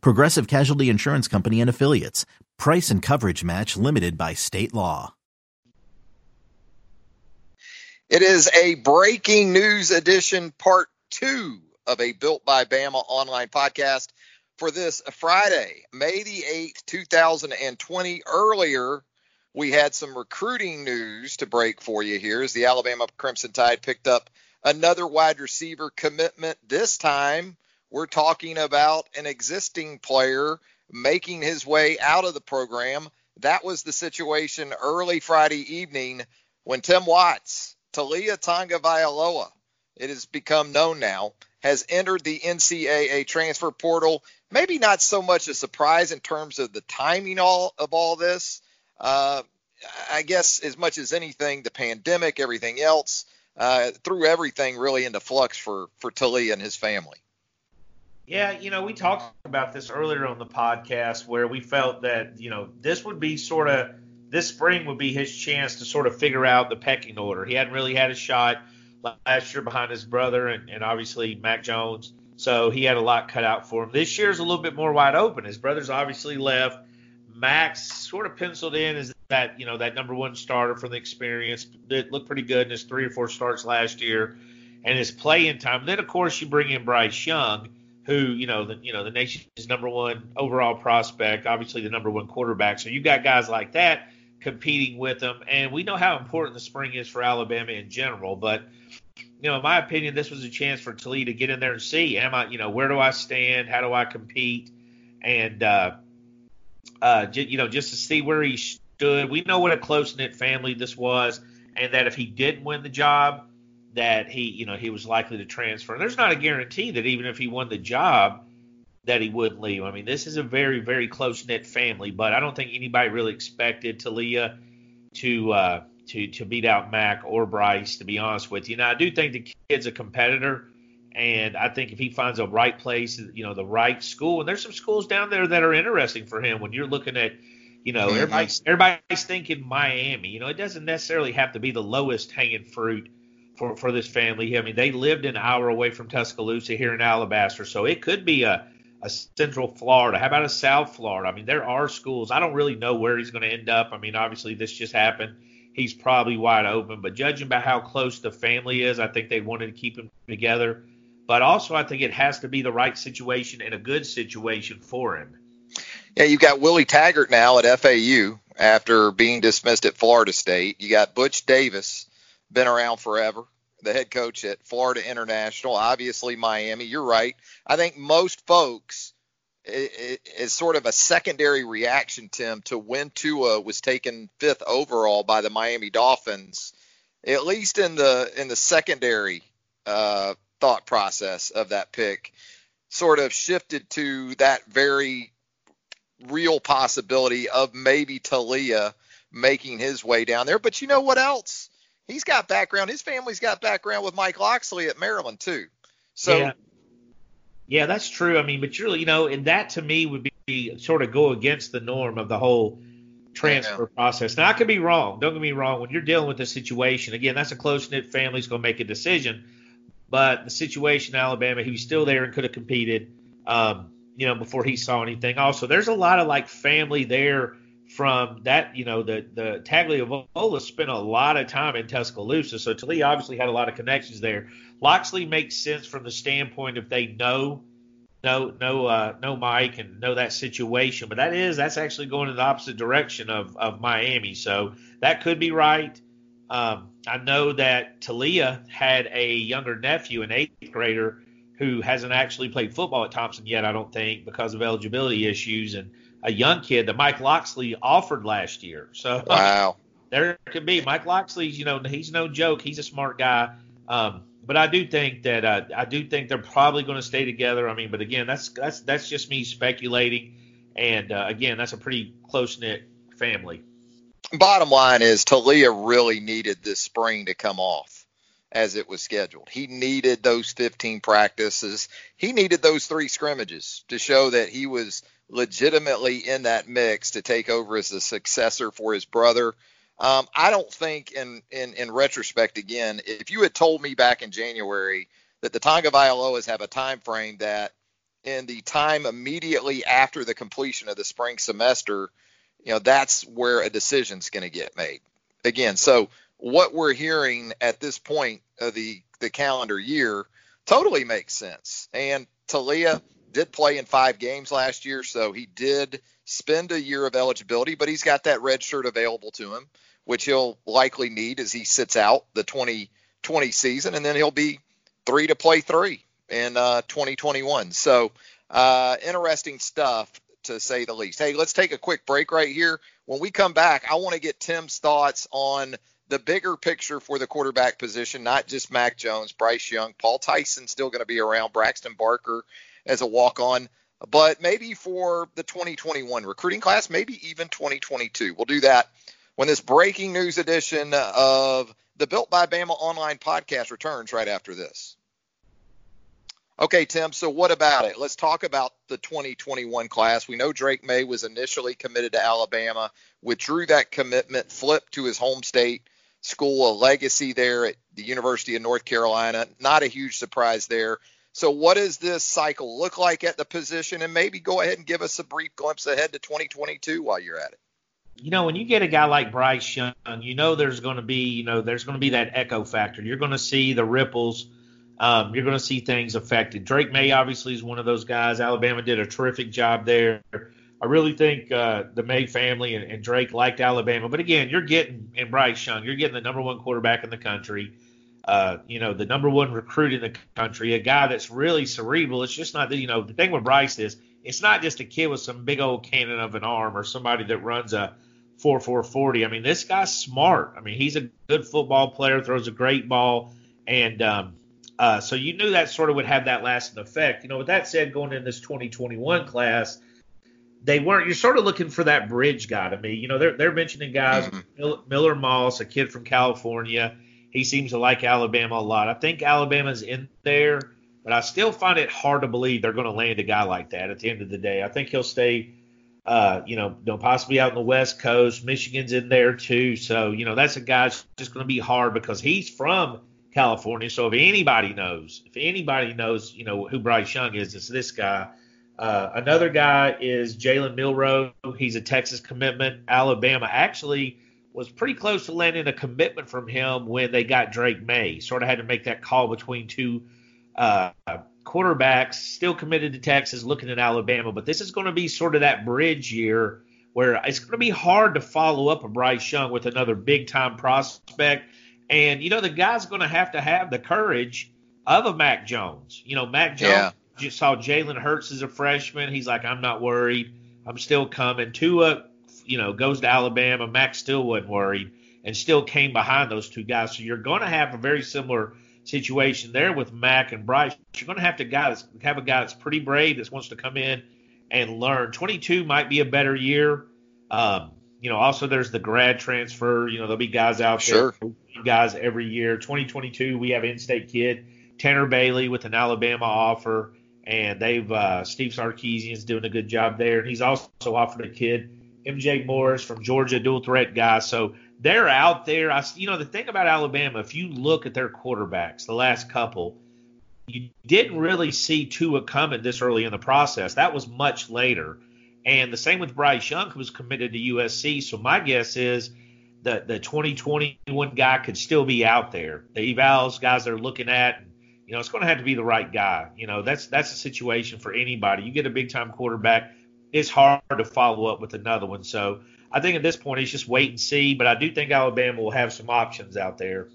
Progressive Casualty Insurance Company and Affiliates. Price and coverage match limited by state law. It is a breaking news edition, part two of a Built by Bama online podcast for this Friday, May the 8th, 2020. Earlier, we had some recruiting news to break for you here as the Alabama Crimson Tide picked up another wide receiver commitment. This time, we're talking about an existing player making his way out of the program. That was the situation early Friday evening when Tim Watts, Taulia Tagovailoa, it has become known now, has entered the NCAA transfer portal. Maybe not so much a surprise in terms of the timing all of all this, uh, I guess as much as anything, the pandemic, everything else, uh, threw everything really into flux for for Taulia and his family. Yeah, you know, we talked about this earlier on the podcast where we felt that you know this would be sort of this spring would be his chance to sort of figure out the pecking order. He hadn't really had a shot last year behind his brother and, and obviously Mac Jones. So he had a lot cut out for him. This year's a little bit more wide open. His brother's obviously left. Max sort of penciled in as that you know that number one starter from the experience. That looked pretty good in his three or four starts last year, and his playing time. Then of course you bring in Bryce Young, who you know the you know the nation's number one overall prospect, obviously the number one quarterback. So you got guys like that competing with them, and we know how important the spring is for Alabama in general. But you know, in my opinion, this was a chance for Taulia to get in there and see, am I, you know, where do I stand? How do I compete? And uh, uh, you know, just to see where he stood. We know what a close knit family this was, and that if he didn't win the job, that he, you know, he was likely to transfer. And there's not a guarantee that even if he won the job, that he wouldn't leave. I mean, this is a very, very close knit family, but I don't think anybody really expected Taulia to uh, to to beat out Mac or Bryce. To be honest with you, now I do think the kid's a competitor. And I think if he finds a right place, you know, the right school, and there's some schools down there that are interesting for him when you're looking at, you know, mm-hmm. everybody's everybody's thinking Miami. You know, it doesn't necessarily have to be the lowest hanging fruit for for this family. I mean, they lived an hour away from Tuscaloosa here in Alabaster, so it could be a a Central Florida. How about a South Florida? I mean, there are schools. I don't really know where he's going to end up. I mean, obviously this just happened. He's probably wide open, but judging by how close the family is, I think they wanted to keep him together but also I think it has to be the right situation and a good situation for him. Yeah, you've got Willie Taggart now at FAU after being dismissed at Florida State. You got Butch Davis, been around forever, the head coach at Florida International, obviously Miami. You're right. I think most folks is sort of a secondary reaction, Tim, to when Tua was taken fifth overall by the Miami Dolphins. At least in the in the secondary uh, thought process of that pick sort of shifted to that very real possibility of maybe Taulia making his way down there. But you know what else? He's got background. His family's got background with Mike Locksley at Maryland too. So yeah, yeah that's true. I mean, but you're you know, and that to me would be sort of go against the norm of the whole transfer process. Now I could be wrong. Don't get me wrong. When you're dealing with a situation, again, that's a close knit family's going to make a decision. But the situation in Alabama, he was still there and could have competed, um, you know, before he saw anything. Also, there's a lot of like family there from that, you know, the the Tagovailoa spent a lot of time in Tuscaloosa, so Taulia obviously had a lot of connections there. Locksley makes sense from the standpoint if they know know know uh, know Mike and know that situation, but that is that's actually going in the opposite direction of of Miami, so that could be right. Um, I know that Taulia had a younger nephew, an eighth grader, who hasn't actually played football at Thompson yet, I don't think, because of eligibility issues, and a young kid that Mike Locksley offered last year. So wow, there could be Mike Locksley's. You know, he's no joke. He's a smart guy. Um, but I do think that uh, I do think they're probably going to stay together. I mean, but again, that's that's that's just me speculating. And uh, again, that's a pretty close knit family. Bottom line is Taulia really needed this spring to come off as it was scheduled. He needed those 15 practices. He needed those three scrimmages to show that he was legitimately in that mix to take over as the successor for his brother. Um, I don't think, in, in in retrospect, again, if you had told me back in January that the Tagovailoas have a time frame that in the time immediately after the completion of the spring semester, you know, that's where a decision's going to get made. Again, so what we're hearing at this point of the the calendar year totally makes sense. And Taulia did play in five games last year, so he did spend a year of eligibility, but he's got that red shirt available to him, which he'll likely need as he sits out the 2020 season, and then he'll be three to play three in uh, 2021. So uh, interesting stuff to say the least. Hey, let's take a quick break right here. When we come back, I want to get Tim's thoughts on the bigger picture for the quarterback position, not just Mac Jones, Bryce Young, Paul Tyson still going to be around, Braxton Barker as a walk on, but maybe for the 2021 recruiting class, maybe even 2022. We'll do that when this breaking news edition of the Built by Bama online podcast returns right after this. Okay, Tim, so what about it? Let's talk about the 2021 class. We know Drake Maye was initially committed to Alabama, withdrew that commitment, flipped to his home state school, a legacy there at the University of North Carolina. Not a huge surprise there. So, what does this cycle look like at the position? And maybe go ahead and give us a brief glimpse ahead to 2022 while you're at it. You know, when you get a guy like Bryce Young, you know there's going to be, you know, there's going to be that echo factor. You're going to see the ripples. Um, you're going to see things affected. Drake Maye obviously is one of those guys. Alabama did a terrific job there. I really think uh, the May family and, and Drake liked Alabama. But again, you're getting in Bryce Young, you're getting the number one quarterback in the country uh, you know, the number one recruit in the country, a guy that's really cerebral. It's just not that, you know, the thing with Bryce is it's not just a kid with some big old cannon of an arm or somebody that runs a 4 4 40. I mean, this guy's smart. I mean, he's a good football player, throws a great ball. And um, uh, so you knew that sort of would have that lasting effect. You know, with that said, going in this 2021 class, they weren't. You're sort of looking for that bridge guy to me. You know, they're they're mentioning guys, mm-hmm. Miller Moss, a kid from California. He seems to like Alabama a lot. I think Alabama's in there, but I still find it hard to believe they're going to land a guy like that at the end of the day. I think he'll stay, uh, you know, possibly out in the West Coast. Michigan's in there too. So, you know, that's a guy that's just going to be hard because he's from California. So if anybody knows, if anybody knows, you know, who Bryce Young is, it's this guy. Uh, another guy is Jalen Milroe. He's a Texas commitment. Alabama actually was pretty close to landing a commitment from him when they got Drake Maye. Sort of had to make that call between two uh, quarterbacks, still committed to Texas, looking at Alabama. But this is going to be sort of that bridge year where it's going to be hard to follow up a Bryce Young with another big time prospect. And, you know, the guy's going to have to have the courage of a Mac Jones. You know, Mac Jones yeah. just saw Jalen Hurts as a freshman. He's like, I'm not worried. I'm still coming. Tua you know, goes to Alabama. Mac still wasn't worried and still came behind those two guys. So you're going to have a very similar situation there with Mac and Bryce. You're going to have to guy have a guy that's pretty brave that wants to come in and learn. 22 might be a better year. Um, you know, also there's the grad transfer. You know, there'll be guys out sure. there, guys every year. 2022, we have in-state kid Tanner Bailey with an Alabama offer, and they've uh, Steve Sarkisian's doing a good job there, and he's also offered a kid MJ Morris from Georgia, dual threat guy. So they're out there. I, you know, the thing about Alabama, if you look at their quarterbacks, the last couple, you didn't really see Tua coming this early in the process. That was much later. And the same with Bryce Young, who was committed to USC. So my guess is that the 2021 guy could still be out there. The evals guys they're looking at, you know, it's going to have to be the right guy. You know, that's that's a situation for anybody. You get a big time quarterback it's hard to follow up with another one. So I think at this point it's just wait and see. But I do think Alabama will have some options out there.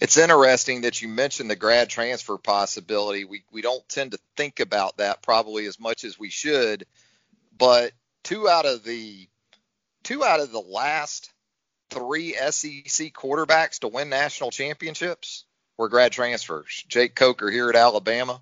It's interesting that you mentioned the grad transfer possibility. We we don't tend to think about that probably as much as we should, but two out of the two out of the last three SEC quarterbacks to win national championships were grad transfers. Jake Coker here at Alabama,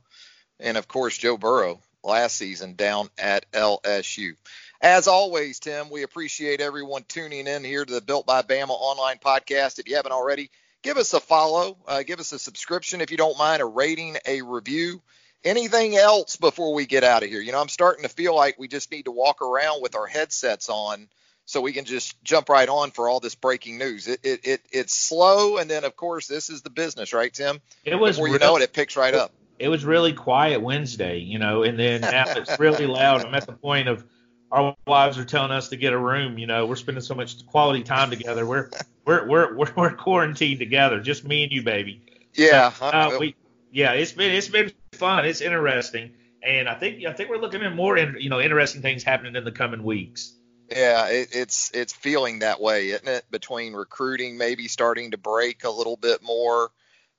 and of course Joe Burrow last season down at LSU. As always, Tim, we appreciate everyone tuning in here to the Built by Bama online podcast. If you haven't already, give us a follow, uh, give us a subscription if you don't mind, a rating, a review. Anything else before we get out of here? You know, I'm starting to feel like we just need to walk around with our headsets on so we can just jump right on for all this breaking news. It, it, it it's slow, and then of course this is the business, right, Tim? It was before you know it, it picks right up. It was really quiet Wednesday, you know, and then now it's really loud. I'm at the point of our wives are telling us to get a room. You know, we're spending so much quality time together. We're we're we're we're, we're quarantined together, just me and you, baby. Yeah. So, uh, we yeah, it's been it's been fun. It's interesting, and I think I think we're looking at more in, you know interesting things happening in the coming weeks. Yeah, it, it's it's feeling that way, isn't it? Between recruiting maybe starting to break a little bit more,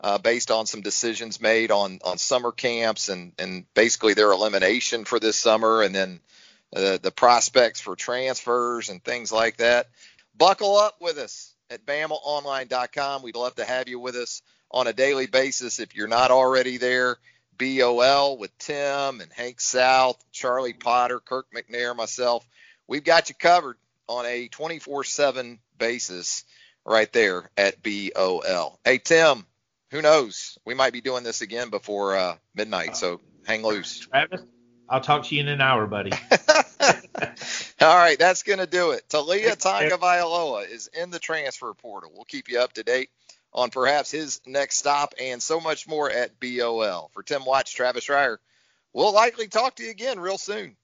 uh, based on some decisions made on on summer camps and and basically their elimination for this summer, and then uh, the prospects for transfers and things like that. Buckle up with us at BamaOnline.com. We'd love to have you with us on a daily basis if you're not already there. BOL with Tim and Hank South, Charlie Potter, Kirk McNair, myself. We've got you covered on a 24 7 basis right there at BOL. Hey, Tim, who knows? We might be doing this again before uh, midnight, so hang loose. Travis, I'll talk to you in an hour, buddy. All right, that's going to do it. Taulia Tagovailoa is in the transfer portal. We'll keep you up to date on perhaps his next stop and so much more at BOL. For Tim Watts, Travis Reier, we'll likely talk to you again real soon.